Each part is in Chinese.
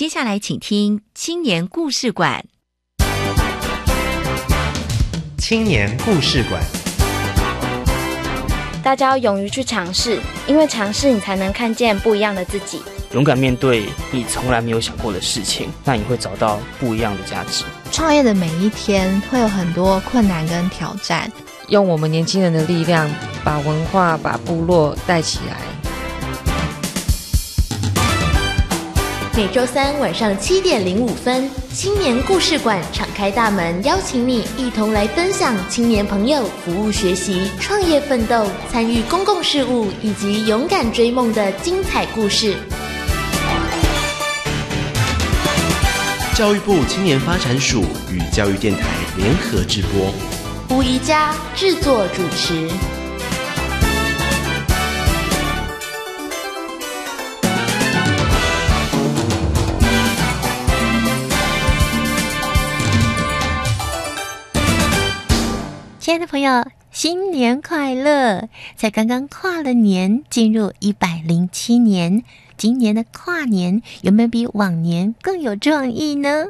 接下来，请听青年故事馆。青年故事馆，大家要勇于去尝试，因为尝试你才能看见不一样的自己。勇敢面对你从来没有想过的事情，那你会找到不一样的价值。创业的每一天会有很多困难跟挑战，用我们年轻人的力量，把文化、把部落带起来。每周三晚上七点零五分，青年故事馆敞开大门，邀请你一同来分享青年朋友服务学习、创业奋斗、参与公共事务以及勇敢追梦的精彩故事。教育部青年发展署与教育电台联合直播，吴宜佳制作主持。亲爱的朋友，新年快乐！才刚刚跨了年，进入一百零七年，今年的跨年有没有比往年更有创意呢？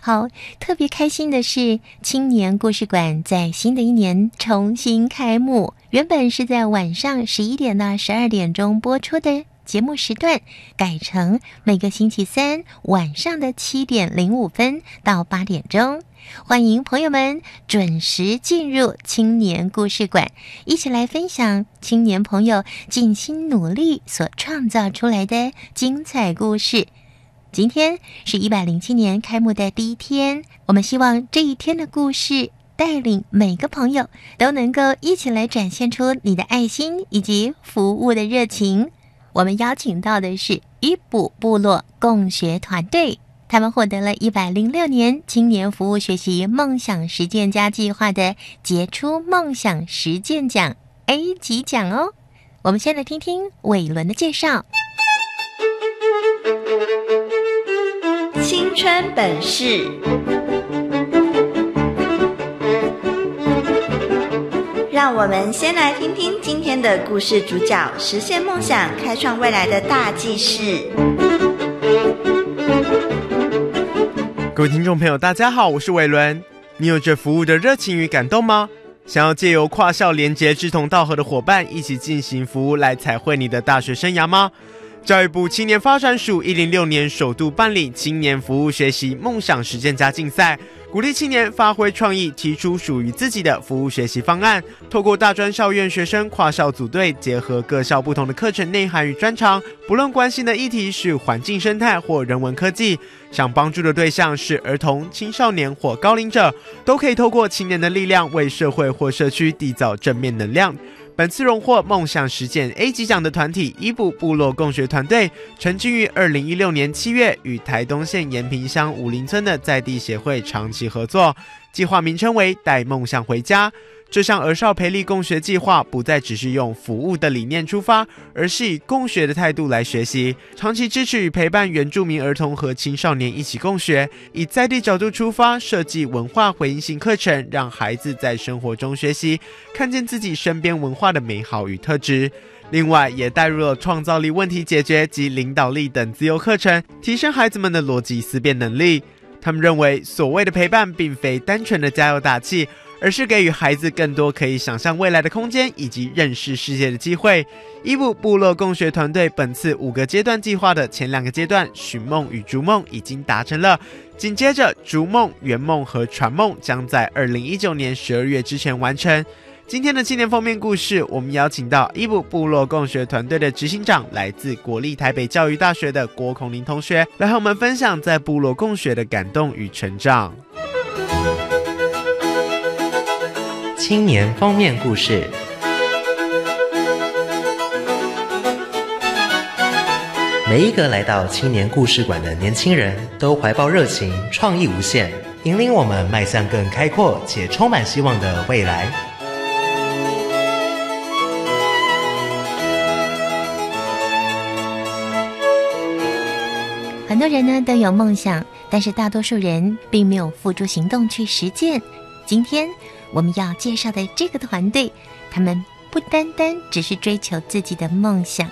好，特别开心的是，青年故事馆在新的一年重新开幕。原本是在晚上十一点到十二点钟播出的节目时段，改成每个星期三晚上的七点零五分到八点钟。欢迎朋友们准时进入青年故事馆，一起来分享青年朋友尽心努力所创造出来的精彩故事。今天是一百零七年开幕的第一天，我们希望这一天的故事带领每个朋友都能够一起来展现出你的爱心以及服务的热情。我们邀请到的是伊卜部落共学团队。他们获得了一百零六年青年服务学习梦想实践家计划的杰出梦想实践奖 A 级奖哦。我们先来听听伟伦的介绍。青春本事，让我们先来听听今天的故事主角实现梦想、开创未来的大计事。各位听众朋友，大家好，我是伟伦。你有着服务的热情与感动吗？想要借由跨校联结志同道合的伙伴，一起进行服务来彩绘你的大学生涯吗？教育部青年发展署一零六年首度办理青年服务学习梦想实践家竞赛。鼓励青年发挥创意，提出属于自己的服务学习方案。透过大专校院学生跨校组队，结合各校不同的课程内涵与专长，不论关心的议题是环境生态或人文科技，想帮助的对象是儿童、青少年或高龄者，都可以透过青年的力量，为社会或社区缔造正面能量。本次荣获梦想实践 A 级奖的团体伊布部落共学团队，成军于二零一六年七月，与台东县延平乡武林村的在地协会长期合作，计划名称为“带梦想回家”。这项儿少培力共学计划不再只是用服务的理念出发，而是以共学的态度来学习，长期支持与陪伴原住民儿童和青少年一起共学，以在地角度出发，设计文化回应性课程，让孩子在生活中学习，看见自己身边文化的美好与特质。另外，也带入了创造力、问题解决及领导力等自由课程，提升孩子们的逻辑思辨能力。他们认为，所谓的陪伴，并非单纯的加油打气。而是给予孩子更多可以想象未来的空间，以及认识世界的机会。伊布部落共学团队本次五个阶段计划的前两个阶段——寻梦与逐梦，已经达成了。紧接着，逐梦、圆梦和传梦将在二零一九年十二月之前完成。今天的青年封面故事，我们邀请到伊布部落共学团队的执行长，来自国立台北教育大学的郭孔林同学，来和我们分享在部落共学的感动与成长。青年封面故事。每一个来到青年故事馆的年轻人都怀抱热情，创意无限，引领我们迈向更开阔且充满希望的未来。很多人呢都有梦想，但是大多数人并没有付诸行动去实践。今天。我们要介绍的这个团队，他们不单单只是追求自己的梦想，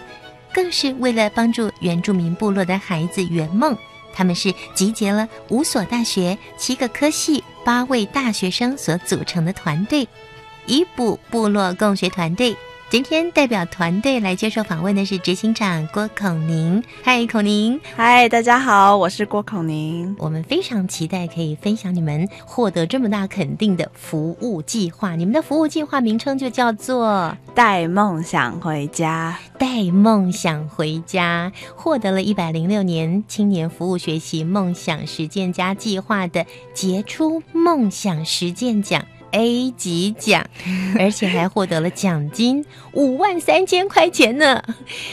更是为了帮助原住民部落的孩子圆梦。他们是集结了五所大学、七个科系、八位大学生所组成的团队——伊布部落共学团队。今天代表团队来接受访问的是执行长郭孔宁。嗨，孔宁！嗨，大家好，我是郭孔宁。我们非常期待可以分享你们获得这么大肯定的服务计划。你们的服务计划名称就叫做“带梦想回家”。带梦想回家，获得了一百零六年青年服务学习梦想实践家计划的杰出梦想实践奖。A 级奖，而且还获得了奖金五万三千块钱呢。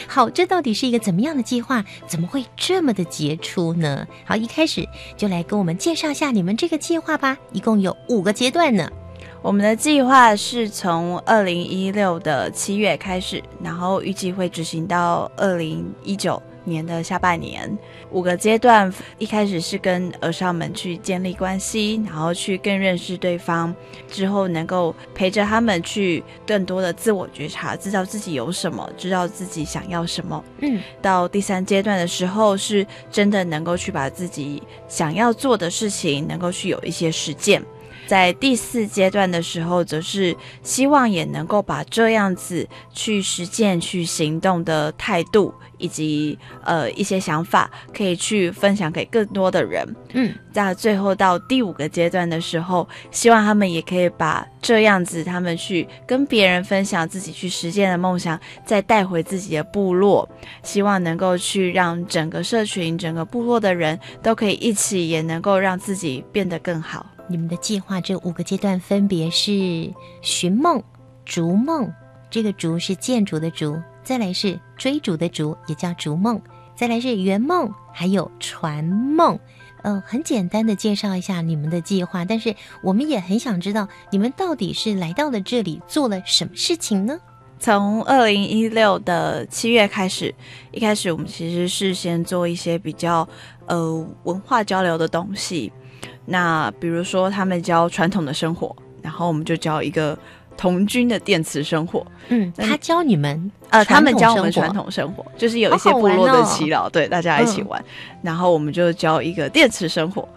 好，这到底是一个怎么样的计划？怎么会这么的杰出呢？好，一开始就来跟我们介绍一下你们这个计划吧。一共有五个阶段呢。我们的计划是从二零一六的七月开始，然后预计会执行到二零一九。年的下半年，五个阶段，一开始是跟儿少们去建立关系，然后去更认识对方，之后能够陪着他们去更多的自我觉察，知道自己有什么，知道自己想要什么。嗯，到第三阶段的时候，是真的能够去把自己想要做的事情，能够去有一些实践。在第四阶段的时候，则是希望也能够把这样子去实践、去行动的态度。以及呃一些想法可以去分享给更多的人，嗯，在最后到第五个阶段的时候，希望他们也可以把这样子他们去跟别人分享自己去实现的梦想，再带回自己的部落，希望能够去让整个社群、整个部落的人都可以一起，也能够让自己变得更好。你们的计划这五个阶段分别是寻梦、逐梦，这个“逐”是建筑的“逐”。再来是追逐的逐，也叫逐梦；再来是圆梦，还有传梦。呃，很简单的介绍一下你们的计划，但是我们也很想知道你们到底是来到了这里做了什么事情呢？从二零一六的七月开始，一开始我们其实是先做一些比较呃文化交流的东西。那比如说他们教传统的生活，然后我们就教一个。童军的电磁生活，嗯，他教你们，呃，他们教我们传统生活，就是有一些部落的耆老，对，大家一起玩，然后我们就教一个电磁生活。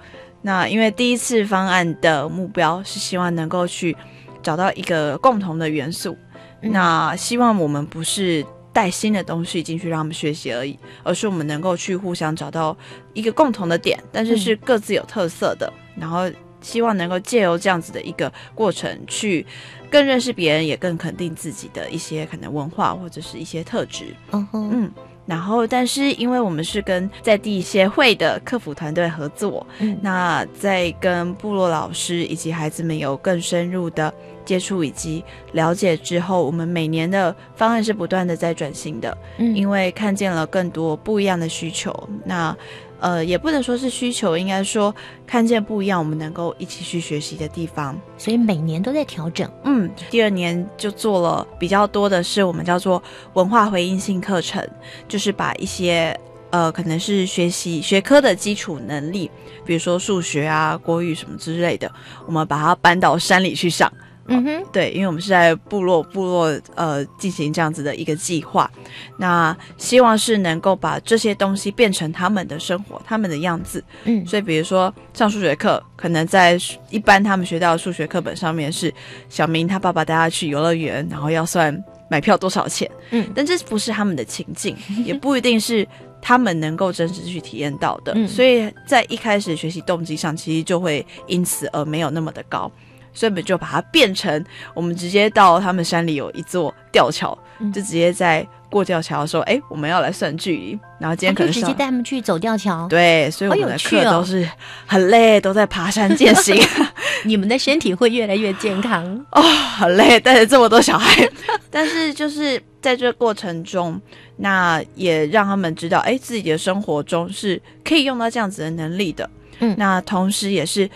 那因为第一次方案的目标是希望能够去找到一个共同的元素，那希望我们不是带新的东西进去让他们学习而已，而是我们能够去互相找到一个共同的点，但是是各自有特色的，然后希望能够借由这样子的一个过程去。更认识别人，也更肯定自己的一些可能文化或者是一些特质。嗯嗯，然后，但是因为我们是跟在地协会的客服团队合作，嗯，那在跟部落老师以及孩子们有更深入的接触以及了解之后，我们每年的方案是不断的在转型的。嗯，因为看见了更多不一样的需求，那。呃，也不能说是需求，应该说看见不一样，我们能够一起去学习的地方。所以每年都在调整。嗯，第二年就做了比较多的是我们叫做文化回应性课程，就是把一些呃可能是学习学科的基础能力，比如说数学啊、国语什么之类的，我们把它搬到山里去上。嗯哼，对，因为我们是在部落部落呃进行这样子的一个计划，那希望是能够把这些东西变成他们的生活，他们的样子。嗯，所以比如说上数学课，可能在一般他们学到的数学课本上面是小明他爸爸带他去游乐园，然后要算买票多少钱。嗯，但这不是他们的情境，也不一定是他们能够真实去体验到的。嗯，所以在一开始学习动机上，其实就会因此而没有那么的高。所以我们就把它变成，我们直接到他们山里有一座吊桥，就直接在过吊桥的时候，哎，我们要来算距离。然后今天可能直接带他们去走吊桥。对，所以我们的课都是很累，都在爬山践行。你们的身体会越来越健康 哦，很累，带着这么多小孩，但是就是在这过程中，那也让他们知道，哎，自己的生活中是可以用到这样子的能力的。嗯，那同时也是。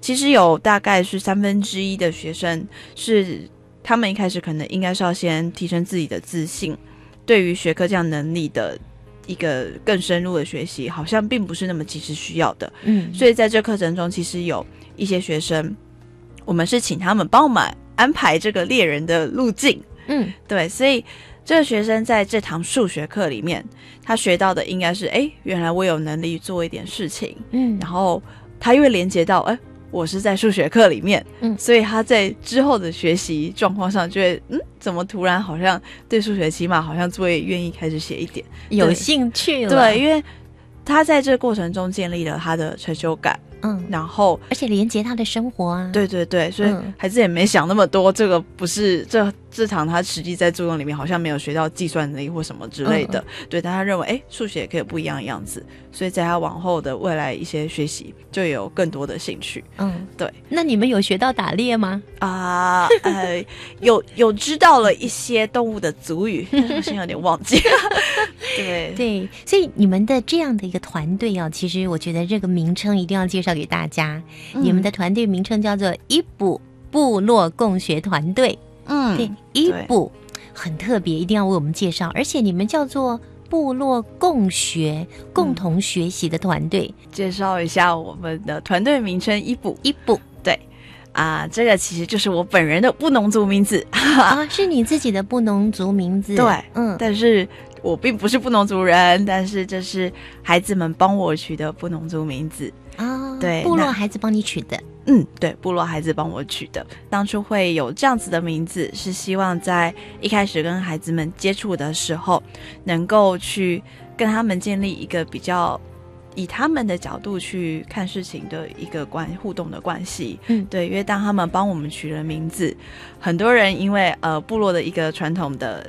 其实有大概是三分之一的学生是，他们一开始可能应该是要先提升自己的自信，对于学科这样能力的一个更深入的学习，好像并不是那么及时需要的。嗯，所以在这课程中，其实有一些学生，我们是请他们帮我们安排这个猎人的路径。嗯，对，所以这个学生在这堂数学课里面，他学到的应该是，哎，原来我有能力做一点事情，嗯，然后他又会连接到，哎，我是在数学课里面，嗯，所以他在之后的学习状况上就会，嗯，怎么突然好像对数学起码好像作业愿意开始写一点，有兴趣了，对，因为他在这过程中建立了他的成就感。嗯，然后而且连接他的生活啊，对对对，所以孩子也没想那么多，这个不是这这堂他实际在作用里面好像没有学到计算能力或什么之类的，对，但他认为哎，数学也可以不一样的样子，所以在他往后的未来一些学习就有更多的兴趣，嗯，对。那你们有学到打猎吗？啊，呃，有有知道了一些动物的族语，我现在有点忘记了。对对，所以你们的这样的一个团队啊，其实我觉得这个名称一定要介绍给大家。你们的团队名称叫做伊布部落共学团队。嗯，对，伊布很特别，一定要为我们介绍。而且你们叫做部落共学、共同学习的团队，介绍一下我们的团队名称：伊布伊布。对啊，这个其实就是我本人的布农族名字啊，是你自己的布农族名字。对，嗯，但是。我并不是布农族人，但是这是孩子们帮我取的布农族名字啊。对，部落孩子帮你取的。嗯，对，部落孩子帮我取的。当初会有这样子的名字，是希望在一开始跟孩子们接触的时候，能够去跟他们建立一个比较以他们的角度去看事情的一个关互动的关系。嗯，对，因为当他们帮我们取了名字，很多人因为呃部落的一个传统的。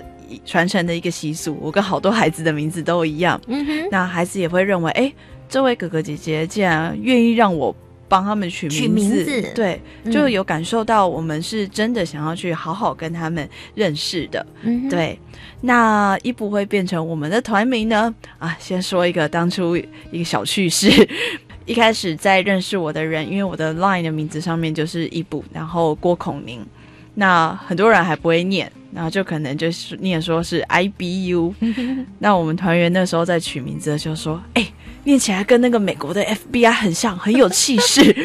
传承的一个习俗，我跟好多孩子的名字都一样。嗯哼，那孩子也会认为，哎，这位哥哥姐姐竟然愿意让我帮他们取名字，对，就有感受到我们是真的想要去好好跟他们认识的。嗯，对。那一不会变成我们的团名呢？啊，先说一个当初一个小趣事。一开始在认识我的人，因为我的 LINE 的名字上面就是一部，然后郭孔宁。那很多人还不会念，然后就可能就是念说是 I B U。那我们团员那时候在取名字的时候说：“哎，念起来跟那个美国的 F B I 很像，很有气势。”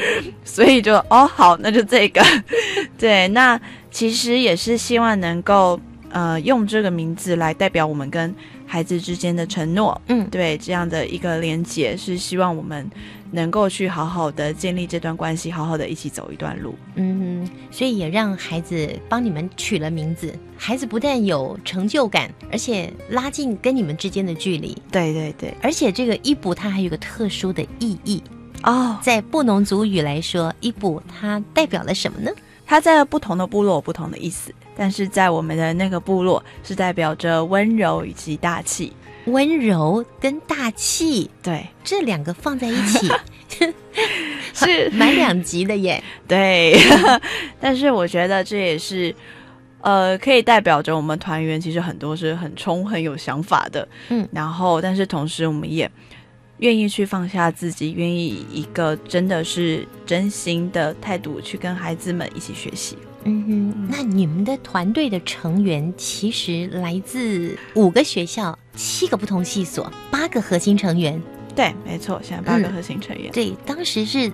所以就哦好，那就这个。对，那其实也是希望能够呃用这个名字来代表我们跟孩子之间的承诺。嗯，对，这样的一个连接是希望我们。能够去好好的建立这段关系，好好的一起走一段路。嗯，所以也让孩子帮你们取了名字，孩子不但有成就感，而且拉近跟你们之间的距离。对对对，而且这个伊布它还有个特殊的意义哦，在布农族语来说，伊布它代表了什么呢？它在不同的部落有不同的意思，但是在我们的那个部落是代表着温柔以及大气。温柔跟大气，对这两个放在一起 是 蛮两极的耶。对，但是我觉得这也是呃，可以代表着我们团员其实很多是很冲、很有想法的。嗯，然后但是同时我们也愿意去放下自己，愿意以一个真的是真心的态度去跟孩子们一起学习。嗯哼，那你们的团队的成员其实来自五个学校、七个不同系所、八个核心成员。对，没错，现在八个核心成员。对，当时是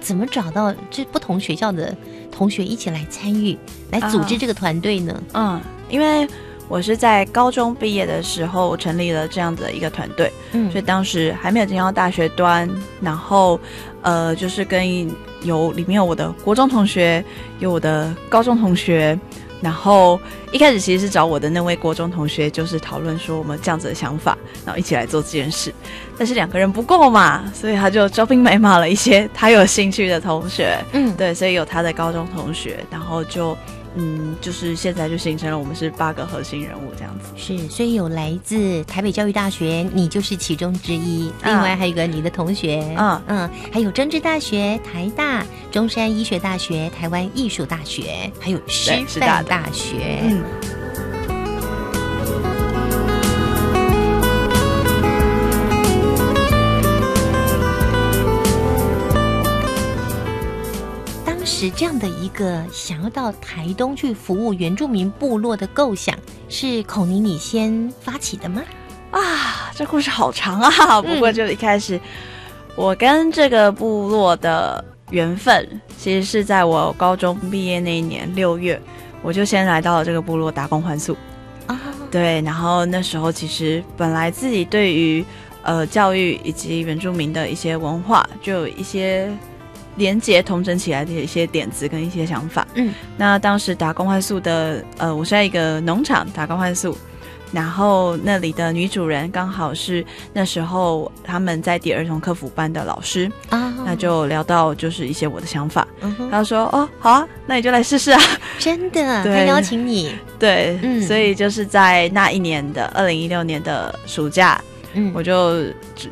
怎么找到这不同学校的同学一起来参与、来组织这个团队呢？嗯，因为我是在高中毕业的时候成立了这样的一个团队，嗯，所以当时还没有进到大学端，然后呃，就是跟。有里面有我的国中同学，有我的高中同学，然后一开始其实是找我的那位国中同学，就是讨论说我们这样子的想法，然后一起来做这件事。但是两个人不够嘛，所以他就招兵买马了一些他有兴趣的同学，嗯，对，所以有他的高中同学，然后就。嗯，就是现在就形成了我们是八个核心人物这样子。是，所以有来自台北教育大学，你就是其中之一。另外还有一个你的同学，嗯嗯，还有政治大学、台大、中山医学大学、台湾艺术大学，还有师范大学。嗯。是这样的一个想要到台东去服务原住民部落的构想，是孔尼你先发起的吗？啊，这故事好长啊！不过就一开始，我跟这个部落的缘分，其实是在我高中毕业那一年六月，我就先来到了这个部落打工换宿啊。对，然后那时候其实本来自己对于呃教育以及原住民的一些文化，就有一些连接、同整起来的一些点子跟一些想法。嗯，那当时打工换宿的，呃，我是在一个农场打工换宿。然后那里的女主人刚好是那时候他们在第儿童客服班的老师。啊，那就聊到就是一些我的想法，嗯他说哦好啊，那你就来试试啊，真的，他邀请你，对，嗯。所以就是在那一年的二零一六年的暑假，嗯，我就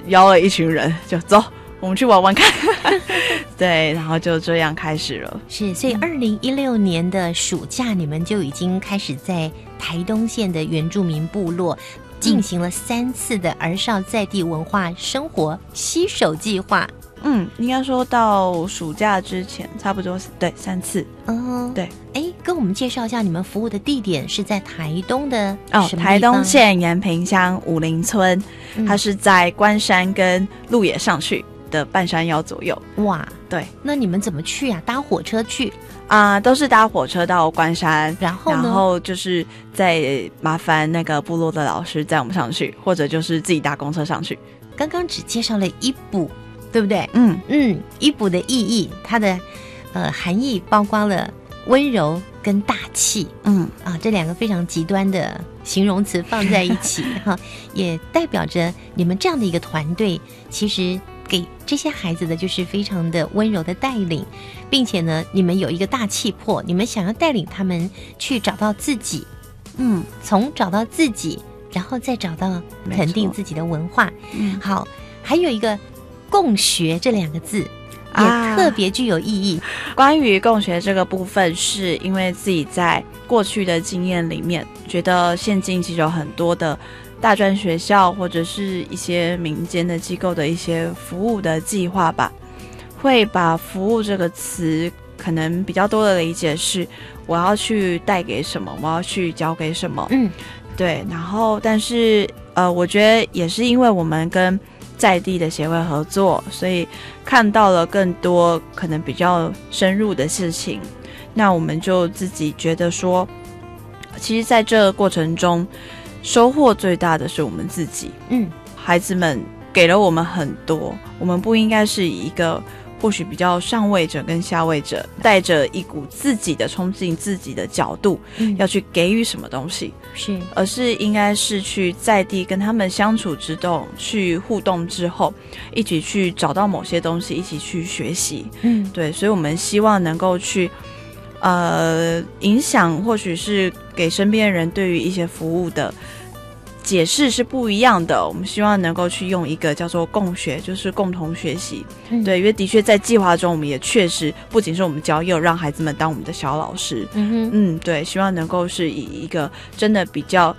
邀了一群人就走。我们去玩玩看，对，然后就这样开始了。是，所以二零一六年的暑假，你们就已经开始在台东县的原住民部落进行了三次的儿少在地文化生活吸手计划。嗯，应该说到暑假之前，差不多对三次。嗯，对。哎，跟我们介绍一下，你们服务的地点是在台东的哦，台东县延平乡武林村，它是在关山跟鹿野上去。的半山腰左右，哇，对，那你们怎么去啊？搭火车去啊？都是搭火车到关山，然后然后就是再麻烦那个部落的老师载我们上去，或者就是自己搭公车上去。刚刚只介绍了一补，对不对？嗯嗯，一补的意义，它的呃含义包括了温柔跟大气，嗯啊，这两个非常极端的形容词放在一起哈，也代表着你们这样的一个团队，其实。给这些孩子的就是非常的温柔的带领，并且呢，你们有一个大气魄，你们想要带领他们去找到自己，嗯，从找到自己，然后再找到肯定自己的文化。嗯，好，还有一个共学这两个字也特别具有意义。关于共学这个部分，是因为自己在过去的经验里面，觉得现今其实有很多的。大专学校或者是一些民间的机构的一些服务的计划吧，会把“服务”这个词可能比较多的理解是我要去带给什么，我要去教给什么。嗯，对。然后，但是呃，我觉得也是因为我们跟在地的协会合作，所以看到了更多可能比较深入的事情。那我们就自己觉得说，其实在这个过程中。收获最大的是我们自己，嗯，孩子们给了我们很多，我们不应该是以一个或许比较上位者跟下位者，带着一股自己的冲劲、自己的角度，要去给予什么东西，是，而是应该是去在地跟他们相处之中，去互动之后，一起去找到某些东西，一起去学习，嗯，对，所以我们希望能够去。呃，影响或许是给身边人对于一些服务的解释是不一样的。我们希望能够去用一个叫做共学，就是共同学习。对，因为的确在计划中，我们也确实不仅是我们教，也有让孩子们当我们的小老师。嗯嗯，对，希望能够是以一个真的比较。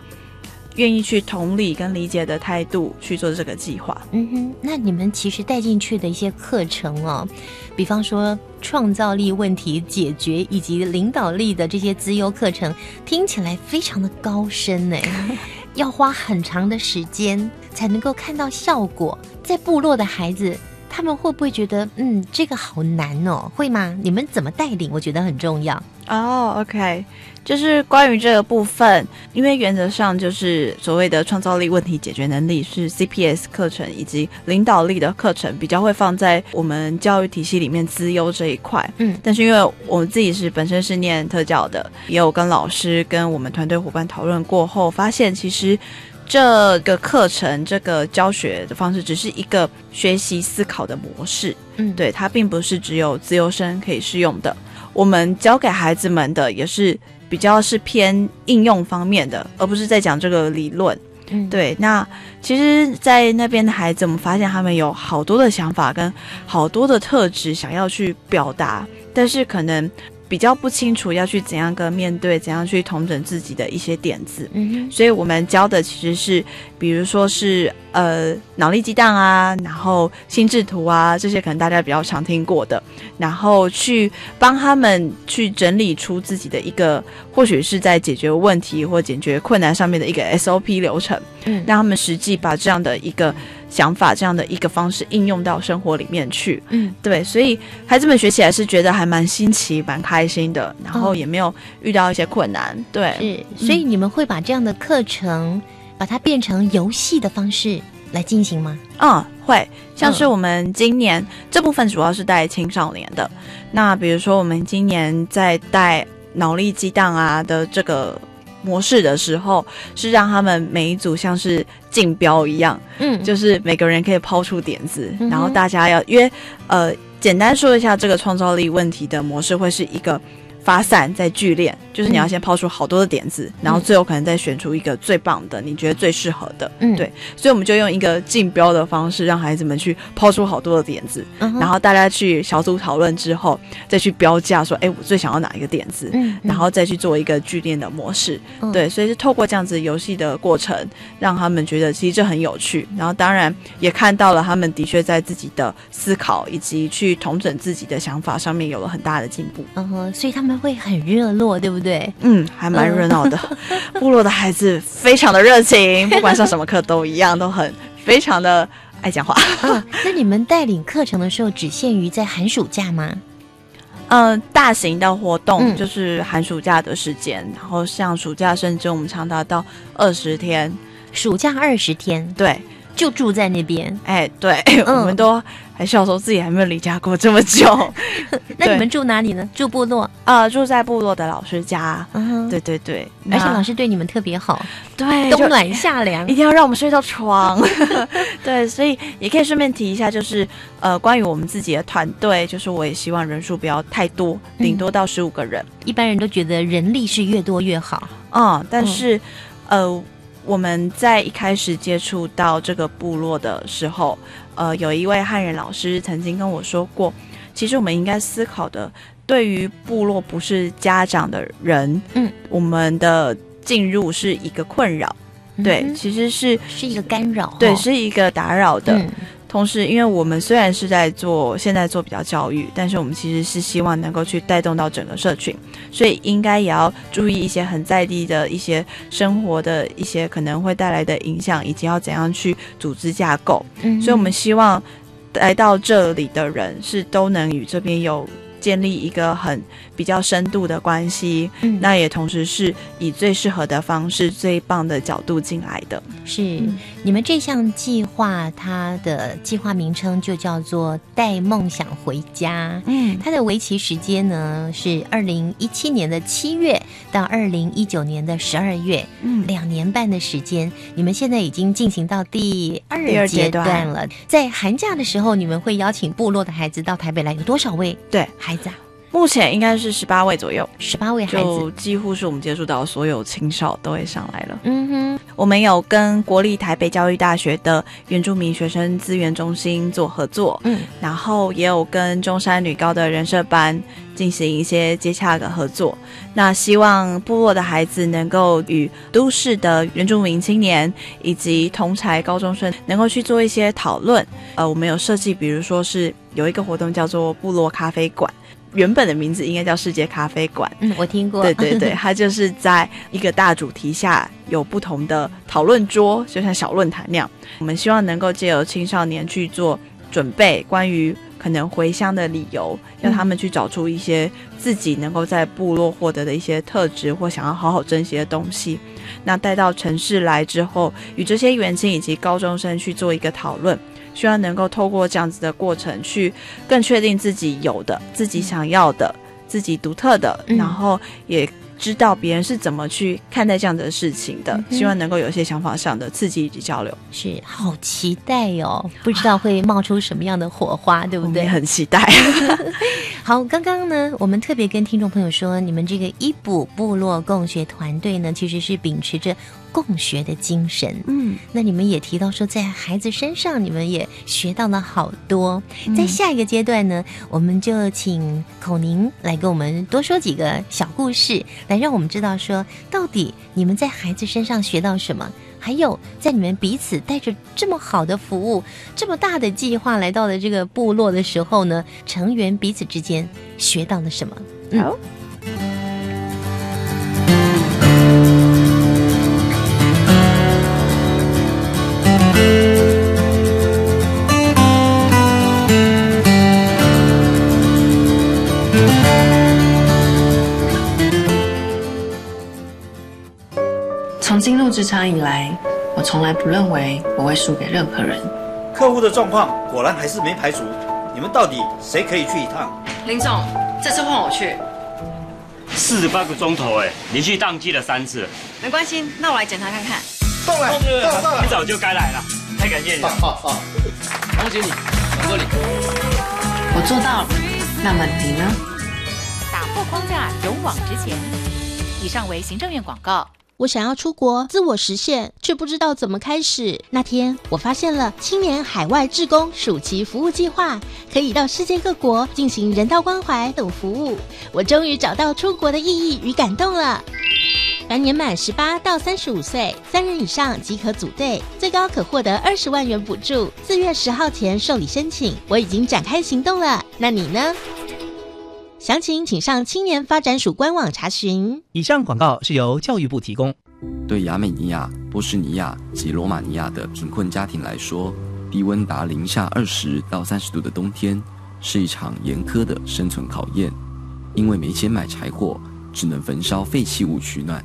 愿意去同理跟理解的态度去做这个计划。嗯哼，那你们其实带进去的一些课程哦，比方说创造力问题解决以及领导力的这些资优课程，听起来非常的高深呢，要花很长的时间才能够看到效果。在部落的孩子，他们会不会觉得嗯这个好难哦？会吗？你们怎么带领？我觉得很重要。哦，OK。就是关于这个部分，因为原则上就是所谓的创造力、问题解决能力是 CPS 课程以及领导力的课程比较会放在我们教育体系里面资优这一块。嗯，但是因为我们自己是本身是念特教的，也有跟老师跟我们团队伙伴讨论过后，发现其实这个课程这个教学的方式只是一个学习思考的模式。嗯，对，它并不是只有自由生可以适用的。我们教给孩子们的也是。比较是偏应用方面的，而不是在讲这个理论。嗯，对。那其实，在那边的孩子，我们发现他们有好多的想法跟好多的特质想要去表达，但是可能。比较不清楚要去怎样跟面对，怎样去统整自己的一些点子，嗯所以我们教的其实是，比如说是呃脑力激荡啊，然后心智图啊，这些可能大家比较常听过的，然后去帮他们去整理出自己的一个，或许是在解决问题或解决困难上面的一个 SOP 流程，嗯，让他们实际把这样的一个想法，这样的一个方式应用到生活里面去。嗯，对，所以孩子们学起来是觉得还蛮新奇、蛮开心的，然后也没有遇到一些困难。对，是，所以你们会把这样的课程把它变成游戏的方式来进行吗？嗯，会，像是我们今年这部分主要是带青少年的。那比如说我们今年在带脑力激荡啊的这个。模式的时候是让他们每一组像是竞标一样，嗯，就是每个人可以抛出点子，然后大家要约，呃，简单说一下这个创造力问题的模式会是一个。发散再聚练，就是你要先抛出好多的点子，然后最后可能再选出一个最棒的，你觉得最适合的。嗯，对，所以我们就用一个竞标的方式，让孩子们去抛出好多的点子，然后大家去小组讨论之后，再去标价，说，哎，我最想要哪一个点子，嗯然后再去做一个聚练的模式。对，所以是透过这样子游戏的过程，让他们觉得其实这很有趣，然后当然也看到了他们的确在自己的思考以及去统整自己的想法上面有了很大的进步。嗯哼，所以他们。会很热络，对不对？嗯，还蛮热闹的。部落的孩子非常的热情，不管上什么课都一样，都很非常的爱讲话。那你们带领课程的时候，只限于在寒暑假吗？嗯，大型的活动就是寒暑假的时间，然后像暑假，甚至我们长达到二十天，暑假二十天，对。就住在那边，哎，对，我们都还小时候自己还没有离家过这么久。那你们住哪里呢？住部落啊，住在部落的老师家。嗯，对对对，而且老师对你们特别好，对，冬暖夏凉，一定要让我们睡到床。对，所以也可以顺便提一下，就是呃，关于我们自己的团队，就是我也希望人数不要太多，顶多到十五个人。一般人都觉得人力是越多越好，嗯，但是呃。我们在一开始接触到这个部落的时候，呃，有一位汉人老师曾经跟我说过，其实我们应该思考的，对于部落不是家长的人，嗯，我们的进入是一个困扰，对，其实是是一个干扰，对，是一个打扰的。同时，因为我们虽然是在做现在做比较教育，但是我们其实是希望能够去带动到整个社群，所以应该也要注意一些很在地的一些生活的一些可能会带来的影响，以及要怎样去组织架构。嗯，所以我们希望来到这里的人是都能与这边有建立一个很。比较深度的关系，嗯，那也同时是以最适合的方式、最棒的角度进来的。是你们这项计划，它的计划名称就叫做“带梦想回家”。嗯，它的为期时间呢是二零一七年的七月到二零一九年的十二月，嗯，两年半的时间。你们现在已经进行到第二阶段了。在寒假的时候，你们会邀请部落的孩子到台北来，有多少位？对，孩子啊。目前应该是十八位左右，十八位孩子，几乎是我们接触到所有青少都会上来了。嗯哼，我们有跟国立台北教育大学的原住民学生资源中心做合作，嗯，然后也有跟中山女高的人社班进行一些接洽的合作。那希望部落的孩子能够与都市的原住民青年以及同才高中生能够去做一些讨论。呃，我们有设计，比如说是有一个活动叫做部落咖啡馆。原本的名字应该叫世界咖啡馆。嗯，我听过。对对对，它就是在一个大主题下有不同的讨论桌，就像小论坛那样。我们希望能够借由青少年去做准备，关于可能回乡的理由，让他们去找出一些自己能够在部落获得的一些特质或想要好好珍惜的东西。那带到城市来之后，与这些园青以及高中生去做一个讨论。希望能够透过这样子的过程，去更确定自己有的、自己想要的、自己独特的，然后也知道别人是怎么去看待这样的事情的。希望能够有一些想法上的刺激以及交流。是，好期待哦！不知道会冒出什么样的火花，对不对？很期待。好，刚刚呢，我们特别跟听众朋友说，你们这个伊卜部落共学团队呢，其实是秉持着。共学的精神，嗯，那你们也提到说，在孩子身上，你们也学到了好多。在下一个阶段呢，我们就请孔宁来跟我们多说几个小故事，来让我们知道说，到底你们在孩子身上学到什么，还有在你们彼此带着这么好的服务、这么大的计划来到了这个部落的时候呢，成员彼此之间学到了什么？好。从进入职场以来，我从来不认为我会输给任何人。客户的状况果然还是没排除，你们到底谁可以去一趟？林总，这次换我去。四十八个钟头，哎，连续宕机了三次。没关系，那我来检查看看。动了，动了，你早就该来了，太感谢你了。恭喜你，恭喜你。我做到了，那么你呢？打破框架，勇往直前。以上为行政院广告。我想要出国自我实现，却不知道怎么开始。那天我发现了青年海外志工暑期服务计划，可以到世界各国进行人道关怀等服务。我终于找到出国的意义与感动了。凡年满十八到三十五岁，三人以上即可组队，最高可获得二十万元补助。四月十号前受理申请，我已经展开行动了。那你呢？详情请上青年发展署官网查询。以上广告是由教育部提供。对亚美尼亚、波士尼亚及罗马尼亚的贫困家庭来说，低温达零下二十到三十度的冬天是一场严苛的生存考验，因为没钱买柴火，只能焚烧废弃物取暖，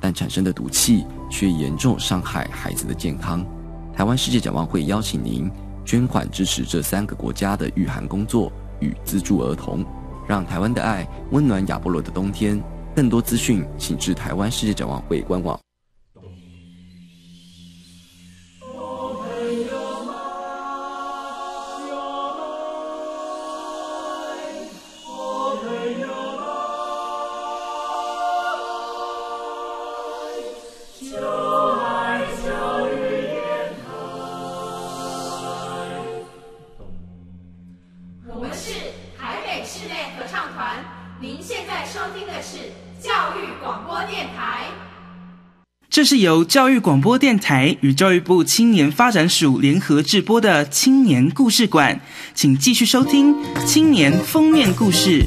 但产生的毒气却严重伤害孩子的健康。台湾世界展望会邀请您捐款支持这三个国家的御寒工作与资助儿童。让台湾的爱温暖亚波罗的冬天。更多资讯，请至台湾世界展望会官网。是由教育广播电台与教育部青年发展署联合制播的青年故事馆，请继续收听青年封面故事。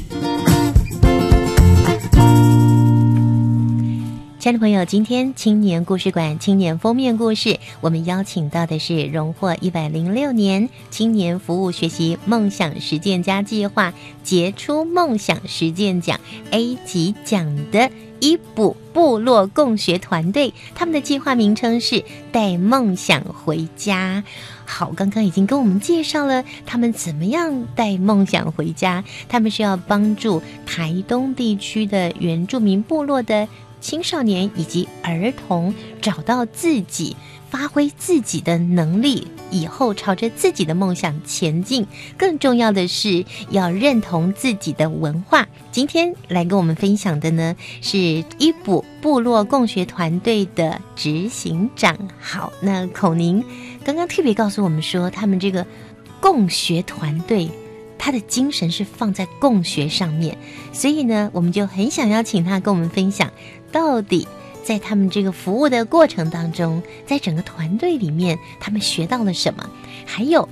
亲爱的朋友，今天青年故事馆青年封面故事，我们邀请到的是荣获一百零六年青年服务学习梦想实践家计划杰出梦想实践奖 A 级奖的。伊卜部落共学团队，他们的计划名称是带梦想回家。好，刚刚已经跟我们介绍了他们怎么样带梦想回家。他们是要帮助台东地区的原住民部落的青少年以及儿童找到自己。发挥自己的能力，以后朝着自己的梦想前进。更重要的是，要认同自己的文化。今天来跟我们分享的呢，是伊卜部落共学团队的执行长。好，那孔宁刚刚特别告诉我们说，他们这个共学团队，他的精神是放在共学上面，所以呢，我们就很想邀请他跟我们分享到底。在他们这个服务的过程当中，在整个团队里面，他们学到了什么？还有，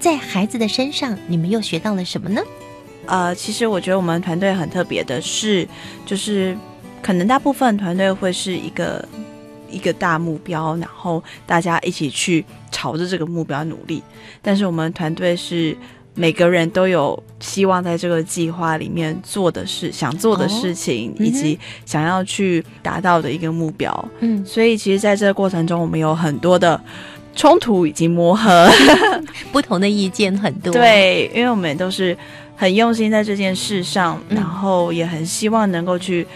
在孩子的身上，你们又学到了什么呢？呃，其实我觉得我们团队很特别的是，就是可能大部分团队会是一个一个大目标，然后大家一起去朝着这个目标努力，但是我们团队是。每个人都有希望在这个计划里面做的事、想做的事情，以及想要去达到的一个目标。嗯，所以其实在这个过程中，我们有很多的冲突以及磨合，不同的意见很多。对，因为我们都是很用心在这件事上，然后也很希望能够去，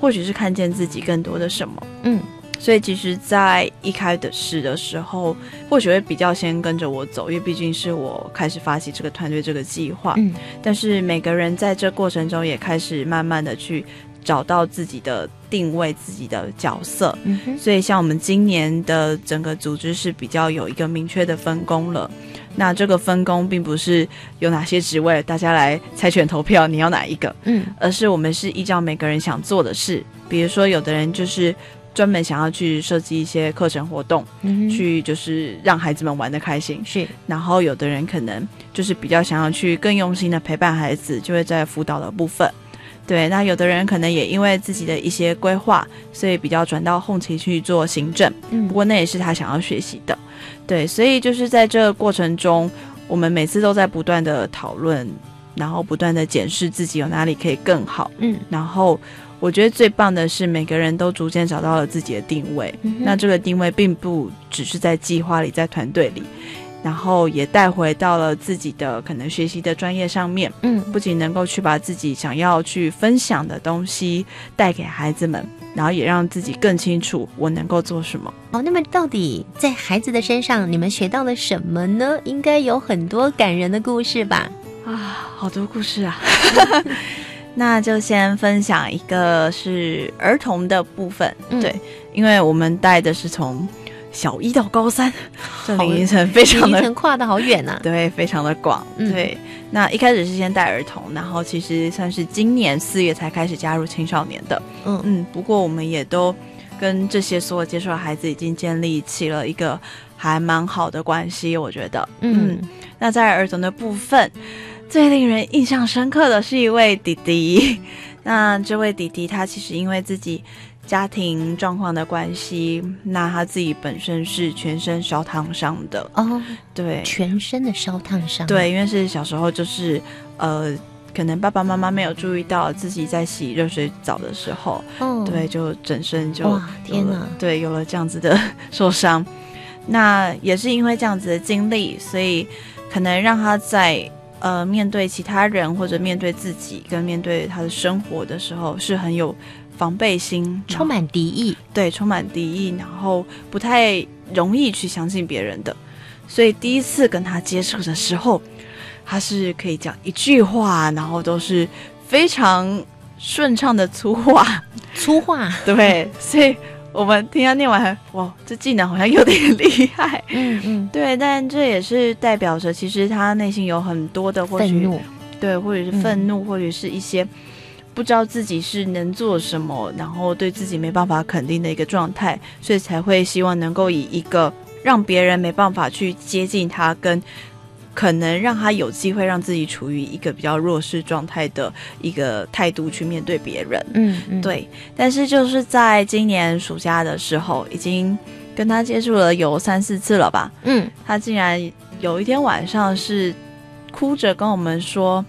或许是看见自己更多的什么。嗯。所以其实，在一开始的时候，或许会比较先跟着我走，因为毕竟是我开始发起这个团队这个计划。嗯，但是每个人在这过程中也开始慢慢的去找到自己的定位、自己的角色。嗯所以像我们今年的整个组织是比较有一个明确的分工了。那这个分工并不是有哪些职位，大家来猜拳投票，你要哪一个？嗯，而是我们是依照每个人想做的事，比如说有的人就是。专门想要去设计一些课程活动，去就是让孩子们玩的开心。是，然后有的人可能就是比较想要去更用心的陪伴孩子，就会在辅导的部分。对，那有的人可能也因为自己的一些规划，所以比较转到后期去做行政。嗯，不过那也是他想要学习的。对，所以就是在这个过程中，我们每次都在不断的讨论，然后不断的检视自己有哪里可以更好。嗯，然后。我觉得最棒的是每个人都逐渐找到了自己的定位。那这个定位并不只是在计划里，在团队里。然后也带回到了自己的可能学习的专业上面，嗯，不仅能够去把自己想要去分享的东西带给孩子们，然后也让自己更清楚我能够做什么。哦，那么到底在孩子的身上你们学到了什么呢？应该有很多感人的故事吧？啊，好多故事啊！那就先分享一个是儿童的部分，对，因为我们带的是从。小一到高三，这年龄层非常的跨的好远呐，对，非常的广。对，那一开始是先带儿童，然后其实算是今年四月才开始加入青少年的。嗯嗯，不过我们也都跟这些所有接触的孩子已经建立起了一个还蛮好的关系，我觉得。嗯，那在儿童的部分，最令人印象深刻的是一位弟弟。那这位弟弟他其实因为自己。家庭状况的关系，那他自己本身是全身烧烫伤的。哦，对，全身的烧烫伤，对，因为是小时候就是呃，可能爸爸妈妈没有注意到自己在洗热水澡的时候，哦，对，就整身就天哪，对，有了这样子的 受伤，那也是因为这样子的经历，所以可能让他在呃面对其他人或者面对自己跟面对他的生活的时候是很有。防备心充满敌意，对，充满敌意，然后不太容易去相信别人的，所以第一次跟他接触的时候，他是可以讲一句话，然后都是非常顺畅的粗话，粗话，对，所以我们听他念完，哇，这技能好像有点厉害，嗯嗯，对，但这也是代表着其实他内心有很多的或许，对，或者是愤怒，或者是一些。不知道自己是能做什么，然后对自己没办法肯定的一个状态，所以才会希望能够以一个让别人没办法去接近他，跟可能让他有机会让自己处于一个比较弱势状态的一个态度去面对别人。嗯，对。但是就是在今年暑假的时候，已经跟他接触了有三四次了吧？嗯，他竟然有一天晚上是哭着跟我们说。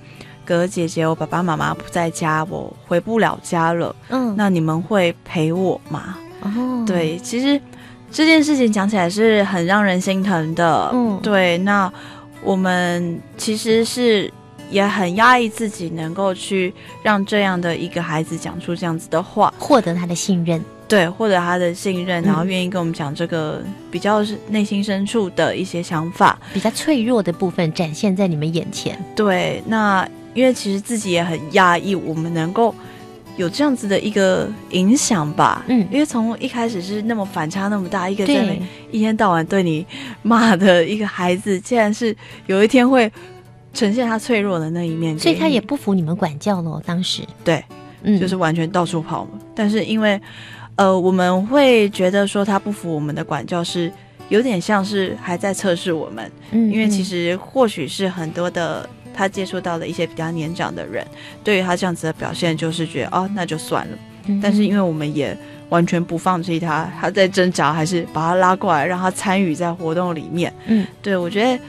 哥哥姐姐，我爸爸妈妈不在家，我回不了家了。嗯，那你们会陪我吗？哦，对，其实这件事情讲起来是很让人心疼的。嗯，对，那我们其实是也很压抑自己，能够去让这样的一个孩子讲出这样子的话，获得他的信任。对，获得他的信任，然后愿意跟我们讲这个比较是内心深处的一些想法，比较脆弱的部分展现在你们眼前。对，那。因为其实自己也很压抑，我们能够有这样子的一个影响吧。嗯，因为从一开始是那么反差那么大，一个在一天到晚对你骂的一个孩子，竟然是有一天会呈现他脆弱的那一面，所以他也不服你们管教了。当时对，嗯，就是完全到处跑。但是因为呃，我们会觉得说他不服我们的管教，是有点像是还在测试我们。嗯，因为其实或许是很多的。他接触到了一些比较年长的人，对于他这样子的表现，就是觉得哦，那就算了。但是因为我们也完全不放弃他，他在挣扎，还是把他拉过来，让他参与在活动里面。嗯，对，我觉得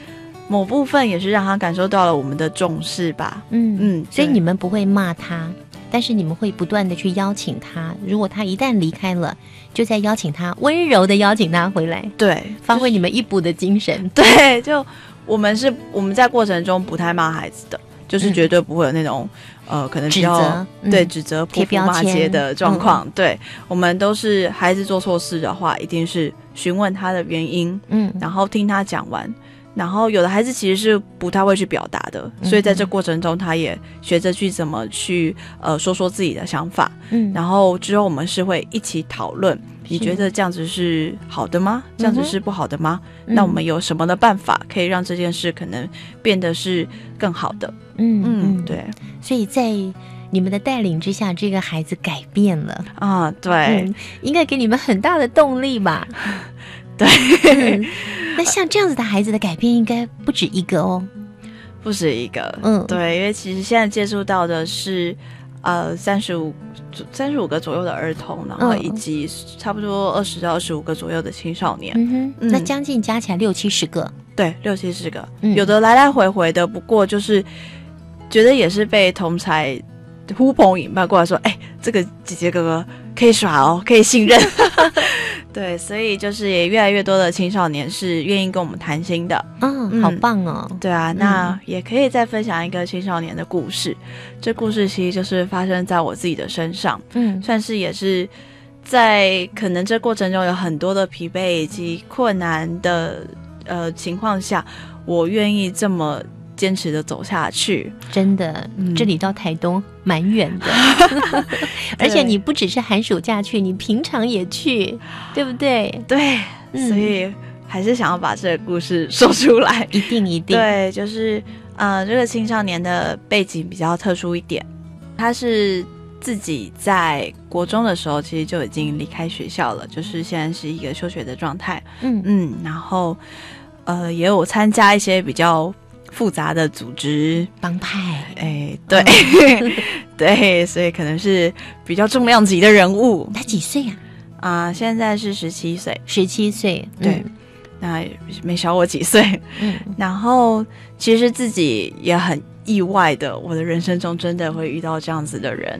某部分也是让他感受到了我们的重视吧。嗯嗯，所以你们不会骂他，但是你们会不断的去邀请他。如果他一旦离开了，就再邀请他，温柔的邀请他回来。对，发挥你们一补的精神。对，就。我们是我们在过程中不太骂孩子的，就是绝对不会有那种呃，可能比较对指责、贴标签的状况。对我们都是孩子做错事的话，一定是询问他的原因，嗯，然后听他讲完。然后有的孩子其实是不太会去表达的，所以在这过程中，他也学着去怎么去呃说说自己的想法。嗯，然后之后我们是会一起讨论。你觉得这样子是好的吗？这样子是不好的吗？那我们有什么的办法可以让这件事可能变得是更好的？嗯嗯，对。所以在你们的带领之下，这个孩子改变了啊，对，应该给你们很大的动力吧？对。那像这样子的孩子的改变，应该不止一个哦，不止一个。嗯，对，因为其实现在接触到的是。呃，三十五三十五个左右的儿童，然后以及差不多二十到二十五个左右的青少年，嗯哼，那将近加起来六七十个，对，六七十个，有的来来回回的，不过就是觉得也是被同才呼朋引伴过来说，哎，这个姐姐哥哥可以耍哦，可以信任。对，所以就是也越来越多的青少年是愿意跟我们谈心的。嗯，好棒哦。对啊，那也可以再分享一个青少年的故事。这故事其实就是发生在我自己的身上。嗯，算是也是在可能这过程中有很多的疲惫以及困难的呃情况下，我愿意这么。坚持的走下去，真的，这里到台东蛮远的，而且你不只是寒暑假去，你平常也去，对不对？对，所以还是想要把这个故事说出来，一定一定。对，就是呃，这个青少年的背景比较特殊一点，他是自己在国中的时候其实就已经离开学校了，就是现在是一个休学的状态。嗯嗯，然后呃，也有参加一些比较。复杂的组织帮派，哎，对，对，所以可能是比较重量级的人物。他几岁呀？啊，现在是十七岁，十七岁，对，那没小我几岁。嗯，然后其实自己也很意外的，我的人生中真的会遇到这样子的人。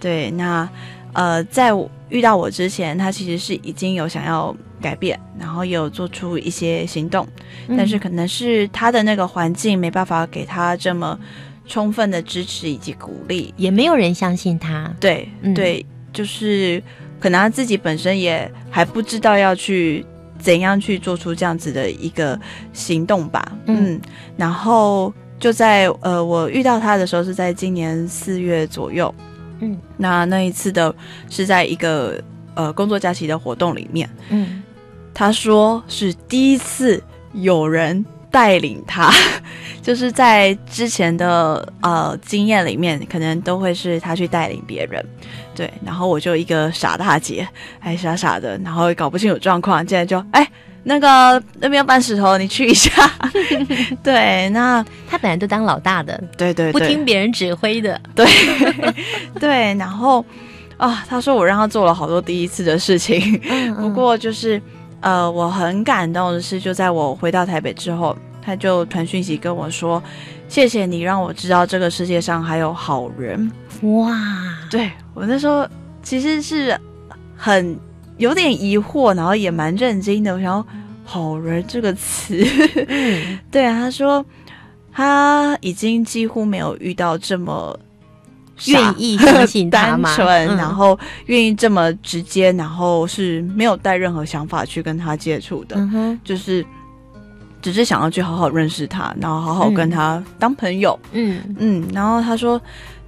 对，那呃，在遇到我之前，他其实是已经有想要。改变，然后也有做出一些行动，但是可能是他的那个环境没办法给他这么充分的支持以及鼓励，也没有人相信他。对，对，就是可能他自己本身也还不知道要去怎样去做出这样子的一个行动吧。嗯，然后就在呃，我遇到他的时候是在今年四月左右。嗯，那那一次的是在一个呃工作假期的活动里面。嗯。他说是第一次有人带领他，就是在之前的呃经验里面，可能都会是他去带领别人，对。然后我就一个傻大姐，还傻傻的，然后搞不清楚状况，现在就哎，那个那边要搬石头，你去一下。对，那他本来都当老大的，对对，不听别人指挥的，对对。然后啊，他说我让他做了好多第一次的事情，不过就是。呃，我很感动的是，就在我回到台北之后，他就传讯息跟我说：“谢谢你让我知道这个世界上还有好人。”哇，对我那时候其实是很有点疑惑，然后也蛮震惊的。我想说“好人”这个词，对啊，他说他已经几乎没有遇到这么。愿意相信他 单纯，然后愿意这么直接，然后是没有带任何想法去跟他接触的，就是只是想要去好好认识他，然后好好跟他当朋友。嗯。嗯，然后他说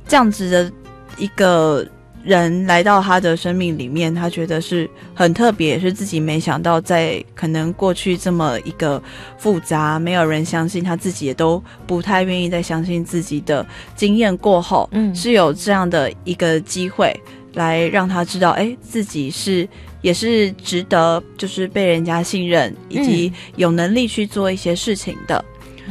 这样子的一个。人来到他的生命里面，他觉得是很特别，也是自己没想到，在可能过去这么一个复杂，没有人相信他自己，也都不太愿意再相信自己的经验过后，嗯，是有这样的一个机会来让他知道，哎，自己是也是值得，就是被人家信任，以及有能力去做一些事情的。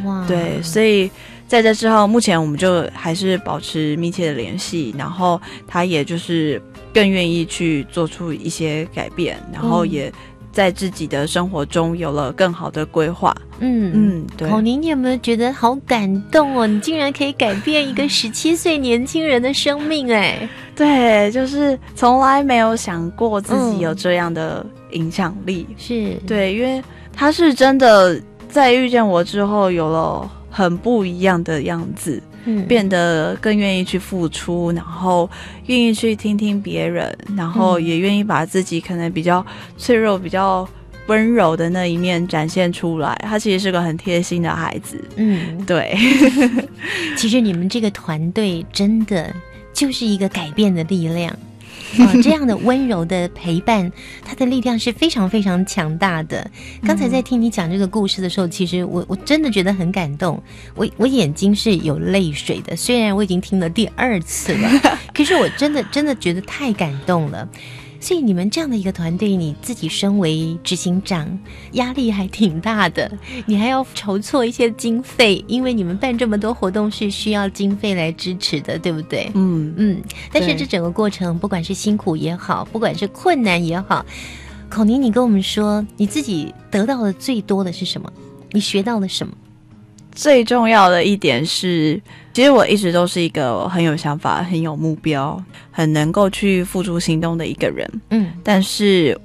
哇，对，所以。在这之后，目前我们就还是保持密切的联系，然后他也就是更愿意去做出一些改变，然后也在自己的生活中有了更好的规划。嗯嗯，对。孔宁，你有没有觉得好感动哦？你竟然可以改变一个十七岁年轻人的生命？哎，对，就是从来没有想过自己有这样的影响力。是对，因为他是真的在遇见我之后有了。很不一样的样子，变得更愿意去付出，然后愿意去听听别人，然后也愿意把自己可能比较脆弱、比较温柔的那一面展现出来。他其实是个很贴心的孩子。嗯，对。其实你们这个团队真的就是一个改变的力量。这样的温柔的陪伴，它的力量是非常非常强大的。刚才在听你讲这个故事的时候，其实我我真的觉得很感动，我我眼睛是有泪水的。虽然我已经听了第二次了，可是我真的真的觉得太感动了。所以你们这样的一个团队，你自己身为执行长，压力还挺大的。你还要筹措一些经费，因为你们办这么多活动是需要经费来支持的，对不对？嗯嗯。但是这整个过程，不管是辛苦也好，不管是困难也好，孔宁，你跟我们说，你自己得到的最多的是什么？你学到了什么？最重要的一点是，其实我一直都是一个很有想法、很有目标、很能够去付诸行动的一个人。嗯，但是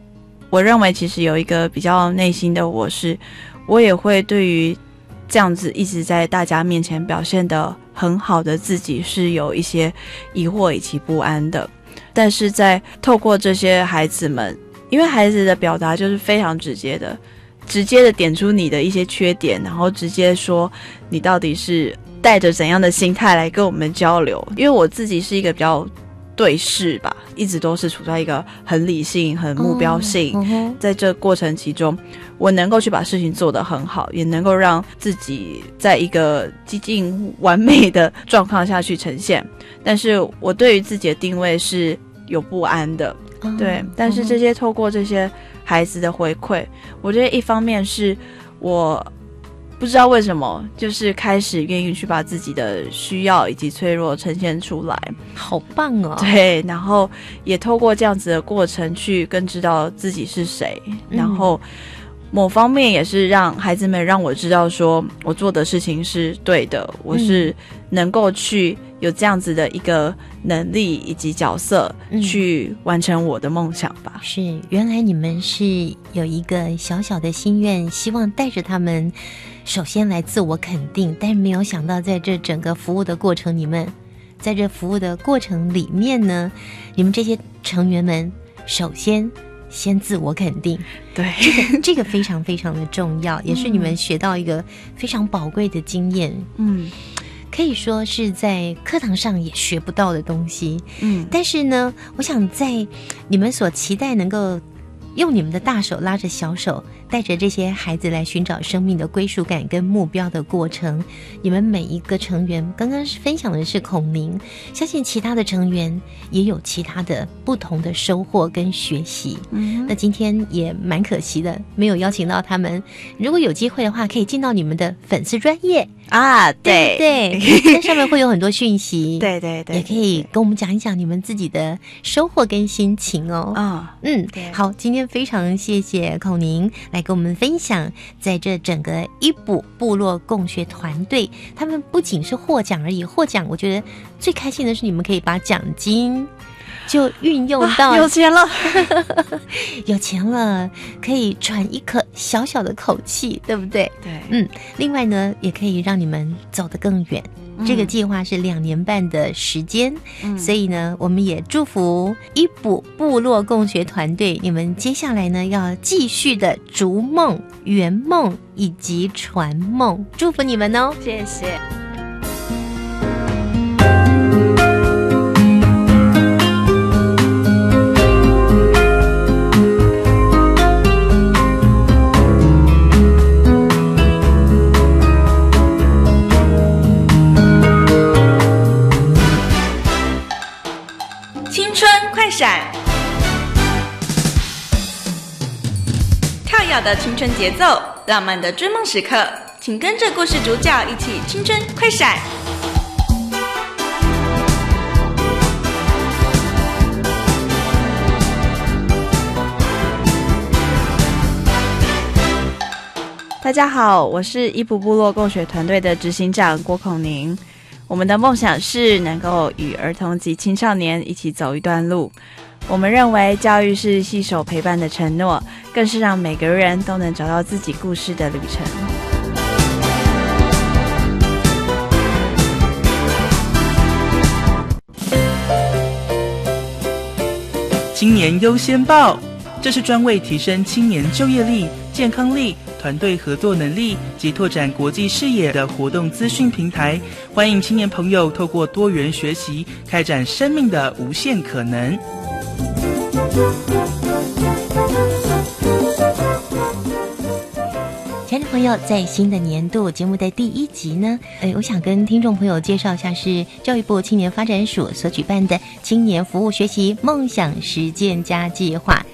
我认为，其实有一个比较内心的我是，我也会对于这样子一直在大家面前表现的很好的自己是有一些疑惑以及不安的。但是在透过这些孩子们，因为孩子的表达就是非常直接的。直接的点出你的一些缺点，然后直接说你到底是带着怎样的心态来跟我们交流。因为我自己是一个比较对视吧，一直都是处在一个很理性、很目标性。在这过程其中，我能够去把事情做得很好，也能够让自己在一个接近完美的状况下去呈现。但是我对于自己的定位是有不安的，对。但是这些透过这些。孩子的回馈，我觉得一方面是我不知道为什么，就是开始愿意去把自己的需要以及脆弱呈现出来，好棒哦！对，然后也透过这样子的过程去更知道自己是谁，然后某方面也是让孩子们让我知道，说我做的事情是对的，我是能够去。有这样子的一个能力以及角色，去完成我的梦想吧。是，原来你们是有一个小小的心愿，希望带着他们，首先来自我肯定。但是没有想到，在这整个服务的过程，你们在这服务的过程里面呢，你们这些成员们，首先先自我肯定。对，这个这个非常非常的重要，也是你们学到一个非常宝贵的经验。嗯。可以说是在课堂上也学不到的东西，嗯，但是呢，我想在你们所期待能够用你们的大手拉着小手。带着这些孩子来寻找生命的归属感跟目标的过程，你们每一个成员刚刚是分享的是孔明，相信其他的成员也有其他的不同的收获跟学习。嗯，那今天也蛮可惜的，没有邀请到他们。如果有机会的话，可以进到你们的粉丝专业啊，对对，那 上面会有很多讯息，对对对，也可以跟我们讲一讲你们自己的收获跟心情哦。啊，嗯，好，今天非常谢谢孔宁来。跟我们分享，在这整个伊布部落共学团队，他们不仅是获奖而已，获奖我觉得最开心的是你们可以把奖金就运用到有钱了，有钱了，可以喘一口小小的口气，对不对？对，嗯，另外呢，也可以让你们走得更远。这个计划是两年半的时间，所以呢，我们也祝福伊卜部落共学团队，你们接下来呢要继续的逐梦、圆梦以及传梦，祝福你们哦！谢谢。闪，跳跃的青春节奏，浪漫的追梦时刻，请跟着故事主角一起青春快闪。大家好，我是伊普部落共学团队的执行长郭孔宁。我们的梦想是能够与儿童及青少年一起走一段路。我们认为教育是携手陪伴的承诺，更是让每个人都能找到自己故事的旅程。青年优先报，这是专为提升青年就业力、健康力。团队合作能力及拓展国际视野的活动资讯平台，欢迎青年朋友透过多元学习，开展生命的无限可能。亲爱的朋友，在新的年度节目的第一集呢，呃，我想跟听众朋友介绍一下，是教育部青年发展署所举办的青年服务学习梦想实践家计划。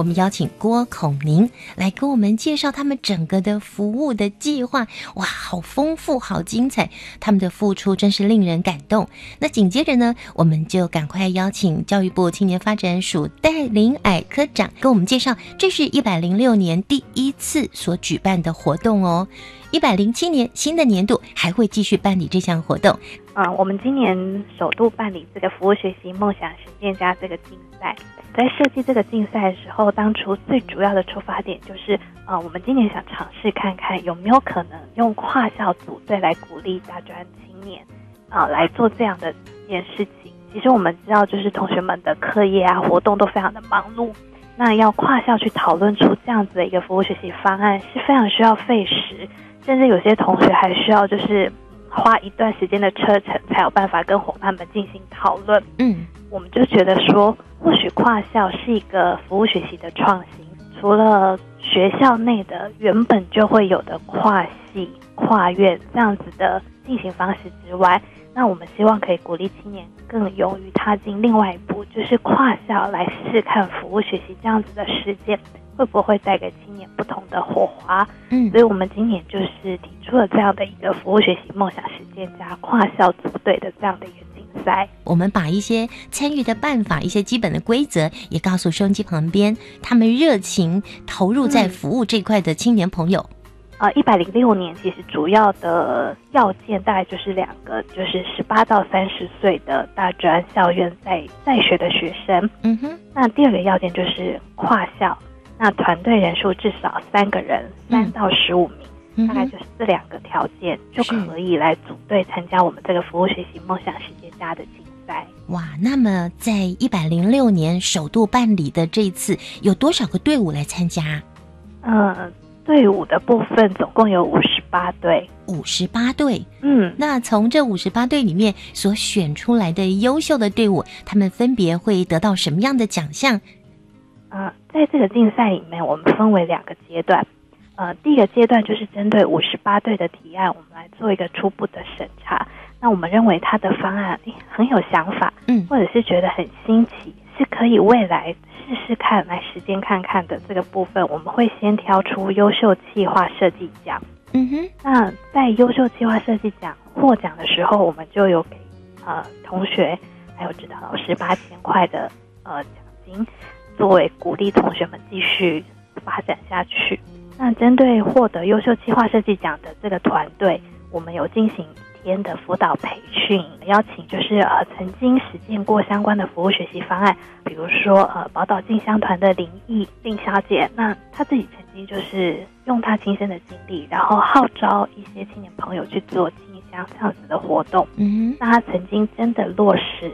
我们邀请郭孔宁来给我们介绍他们整个的服务的计划，哇，好丰富，好精彩！他们的付出真是令人感动。那紧接着呢，我们就赶快邀请教育部青年发展署戴林矮科长给我们介绍，这是一百零六年第一次所举办的活动哦。一百零七年新的年度还会继续办理这项活动。嗯，我们今年首度办理这个服务学习梦想实践家这个竞赛。在设计这个竞赛的时候，当初最主要的出发点就是，呃，我们今年想尝试看看有没有可能用跨校组队来鼓励大专青年，啊，来做这样的一件事情。其实我们知道，就是同学们的课业啊、活动都非常的忙碌，那要跨校去讨论出这样子的一个服务学习方案，是非常需要费时，甚至有些同学还需要就是花一段时间的车程，才有办法跟伙伴们进行讨论。嗯，我们就觉得说，或许跨校是一个服务学习的创新，除了学校内的原本就会有的跨系、跨院这样子的进行方式之外。那我们希望可以鼓励青年更勇于踏进另外一步，就是跨校来试试看服务学习这样子的实践，会不会带给青年不同的火花？嗯，所以我们今年就是提出了这样的一个服务学习梦想实践加跨校组队的这样的一个竞赛。我们把一些参与的办法、一些基本的规则也告诉收音机旁边，他们热情投入在服务这块的青年朋友。呃，一百零六年其实主要的要件大概就是两个，就是十八到三十岁的大专校院在在学的学生。嗯哼。那第二个要件就是跨校，那团队人数至少三个人，三到十五名，大概就是这两个条件就可以来组队参加我们这个服务学习梦想世界家的竞赛。哇，那么在一百零六年首度办理的这一次，有多少个队伍来参加？嗯。队伍的部分总共有五十八队，五十八队。嗯，那从这五十八队里面所选出来的优秀的队伍，他们分别会得到什么样的奖项？啊，在这个竞赛里面，我们分为两个阶段。呃，第一个阶段就是针对五十八队的提案，我们来做一个初步的审查。那我们认为他的方案很有想法，嗯，或者是觉得很新奇，是可以未来。试试看，来实践看看的这个部分，我们会先挑出优秀计划设计奖。嗯哼，那在优秀计划设计奖获奖的时候，我们就有给呃同学还有指导老师八千块的呃奖金，作为鼓励同学们继续发展下去。那针对获得优秀计划设计奖的这个团队，我们有进行一。天的辅导培训邀请，就是呃曾经实践过相关的服务学习方案，比如说呃宝岛进香团的林毅林小姐，那她自己曾经就是用她亲身的经历，然后号召一些青年朋友去做进香这样子的活动。嗯，那她曾经真的落实，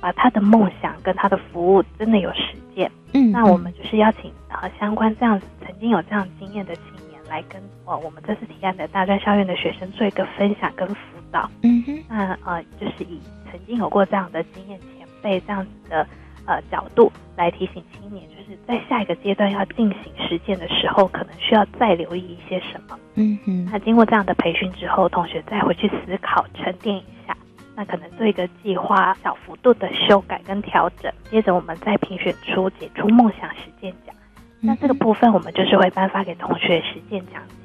把他的梦想跟他的服务真的有实践。嗯，那我们就是邀请呃相关这样子曾经有这样经验的青年来跟呃我们这次提案的大专校院的学生做一个分享跟辅导。嗯哼，那呃，就是以曾经有过这样的经验前辈这样子的呃角度来提醒青年，就是在下一个阶段要进行实践的时候，可能需要再留意一些什么。嗯哼，那经过这样的培训之后，同学再回去思考沉淀一下，那可能做一个计划小幅度的修改跟调整，接着我们再评选出杰出梦想实践奖。那这个部分我们就是会颁发给同学实践奖金，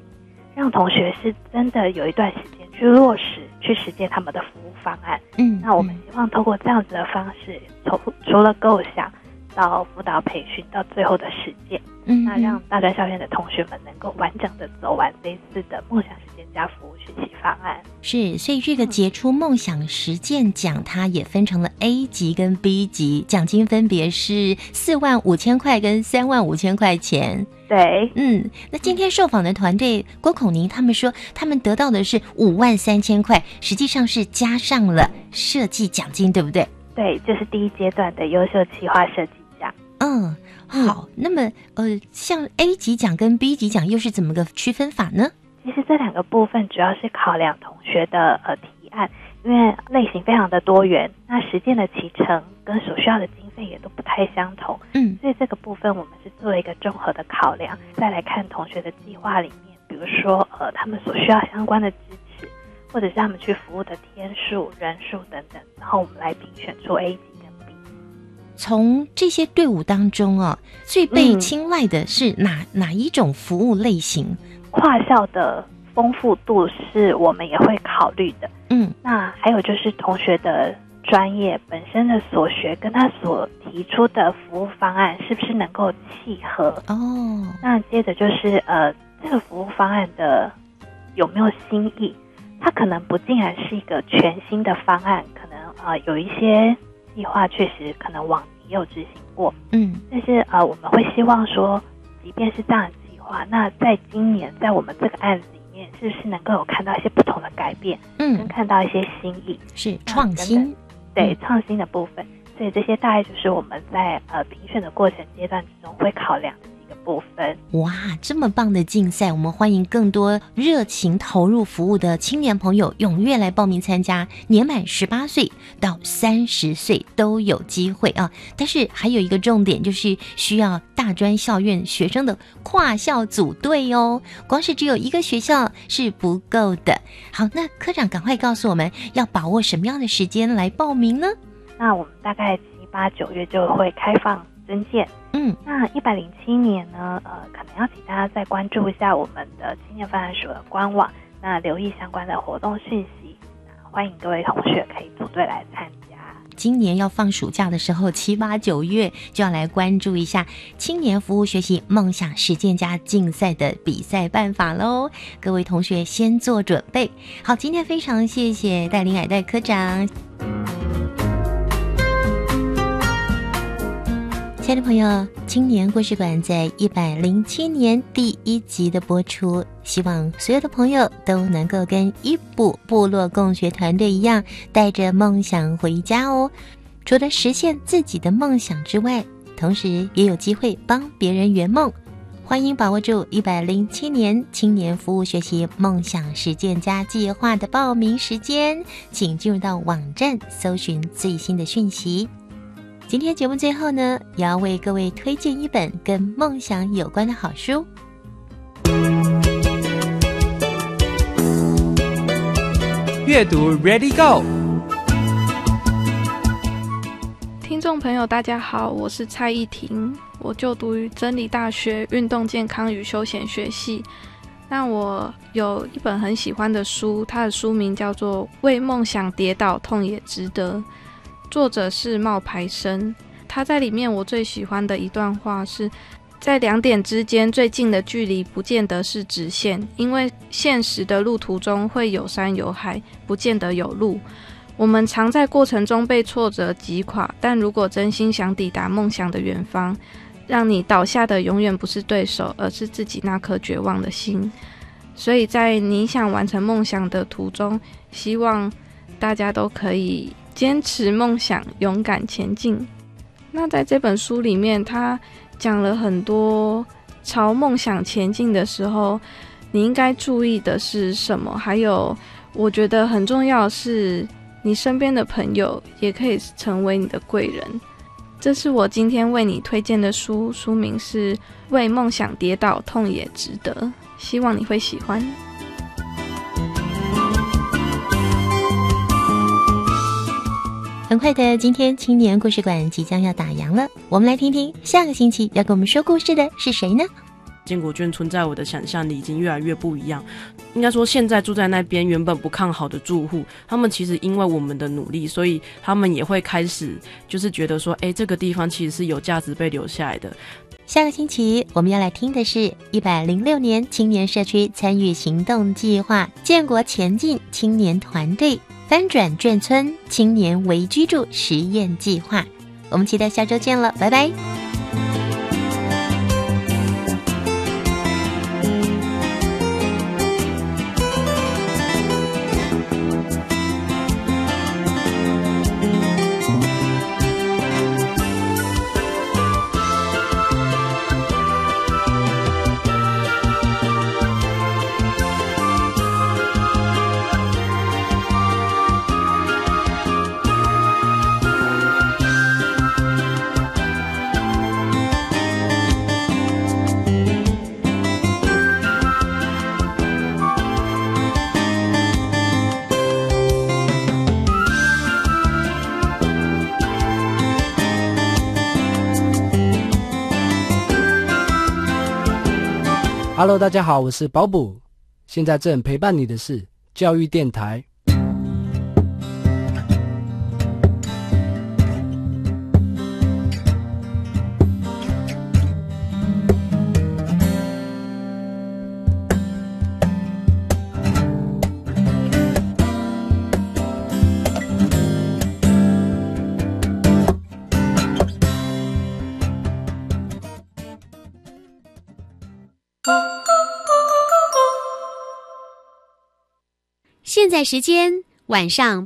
让同学是真的有一段时间去落实。去实践他们的服务方案。嗯，那我们希望透过这样子的方式，从除了构想到辅导培训，到最后的实践，嗯，那让大专校院的同学们能够完整的走完这一次的梦想实践加服务学习方案。是，所以这个杰出梦想实践奖，它也分成了 A 级跟 B 级，奖金分别是四万五千块跟三万五千块钱。对，嗯，那今天受访的团队郭孔宁他们说，他们得到的是五万三千块，实际上是加上了设计奖金，对不对？对，这是第一阶段的优秀企划设计奖。嗯，好，那么呃，像 A 级奖跟 B 级奖又是怎么个区分法呢？其实这两个部分主要是考量同学的呃提案，因为类型非常的多元，那实践的启程跟所需要的经费也都不太相同，嗯，所以这个部分我们是做了一个综合的考量，再来看同学的计划里面，比如说呃他们所需要相关的支持，或者是他们去服务的天数、人数等等，然后我们来评选出 A 级。从这些队伍当中啊，最被青睐的是哪哪一种服务类型？跨校的丰富度是我们也会考虑的。嗯，那还有就是同学的专业本身的所学跟他所提出的服务方案是不是能够契合？哦，那接着就是呃，这个服务方案的有没有新意？它可能不竟然是一个全新的方案，可能呃有一些计划确实可能往年也有执行过，嗯，但是呃我们会希望说，即便是这样的计划，那在今年在我们这个案子里面，是不是能够有看到一些不同的改变，嗯，跟看到一些新意，是创新，对创新的部分，所以这些大概就是我们在呃评选的过程阶段之中会考量的。部分哇，这么棒的竞赛，我们欢迎更多热情投入服务的青年朋友踊跃来报名参加。年满十八岁到三十岁都有机会啊！但是还有一个重点，就是需要大专校院学生的跨校组队哦。光是只有一个学校是不够的。好，那科长赶快告诉我们要把握什么样的时间来报名呢？那我们大概七八九月就会开放。增建，嗯，那一百零七年呢？呃，可能要请大家再关注一下我们的青年发展署的官网，那留意相关的活动讯息。欢迎各位同学可以组队来参加。今年要放暑假的时候，七八九月就要来关注一下青年服务学习梦想实践家竞赛的比赛办法喽。各位同学先做准备。好，今天非常谢谢戴林海戴科长。亲爱的朋友，青年故事馆在一百零七年第一集的播出，希望所有的朋友都能够跟一部部落共学团队一样，带着梦想回家哦。除了实现自己的梦想之外，同时也有机会帮别人圆梦。欢迎把握住一百零七年青年服务学习梦想实践家计划的报名时间，请进入到网站搜寻最新的讯息。今天节目最后呢，也要为各位推荐一本跟梦想有关的好书。阅读 Ready Go，听众朋友大家好，我是蔡依婷，我就读于真理大学运动健康与休闲学系。那我有一本很喜欢的书，它的书名叫做《为梦想跌倒，痛也值得》。作者是冒牌生，他在里面我最喜欢的一段话是：在两点之间最近的距离不见得是直线，因为现实的路途中会有山有海，不见得有路。我们常在过程中被挫折击垮，但如果真心想抵达梦想的远方，让你倒下的永远不是对手，而是自己那颗绝望的心。所以在你想完成梦想的途中，希望大家都可以。坚持梦想，勇敢前进。那在这本书里面，他讲了很多朝梦想前进的时候，你应该注意的是什么？还有，我觉得很重要是，你身边的朋友也可以成为你的贵人。这是我今天为你推荐的书，书名是《为梦想跌倒，痛也值得》，希望你会喜欢。很快的，今天青年故事馆即将要打烊了，我们来听听下个星期要给我们说故事的是谁呢？建国眷村在我的想象里已经越来越不一样。应该说，现在住在那边原本不看好的住户，他们其实因为我们的努力，所以他们也会开始就是觉得说，哎，这个地方其实是有价值被留下来的。下个星期我们要来听的是一百零六年青年社区参与行动计划建国前进青年团队。翻转眷村青年为居住实验计划，我们期待下周见了，拜拜。Hello，大家好，我是保补。现在正陪伴你的是教育电台。在时间晚上。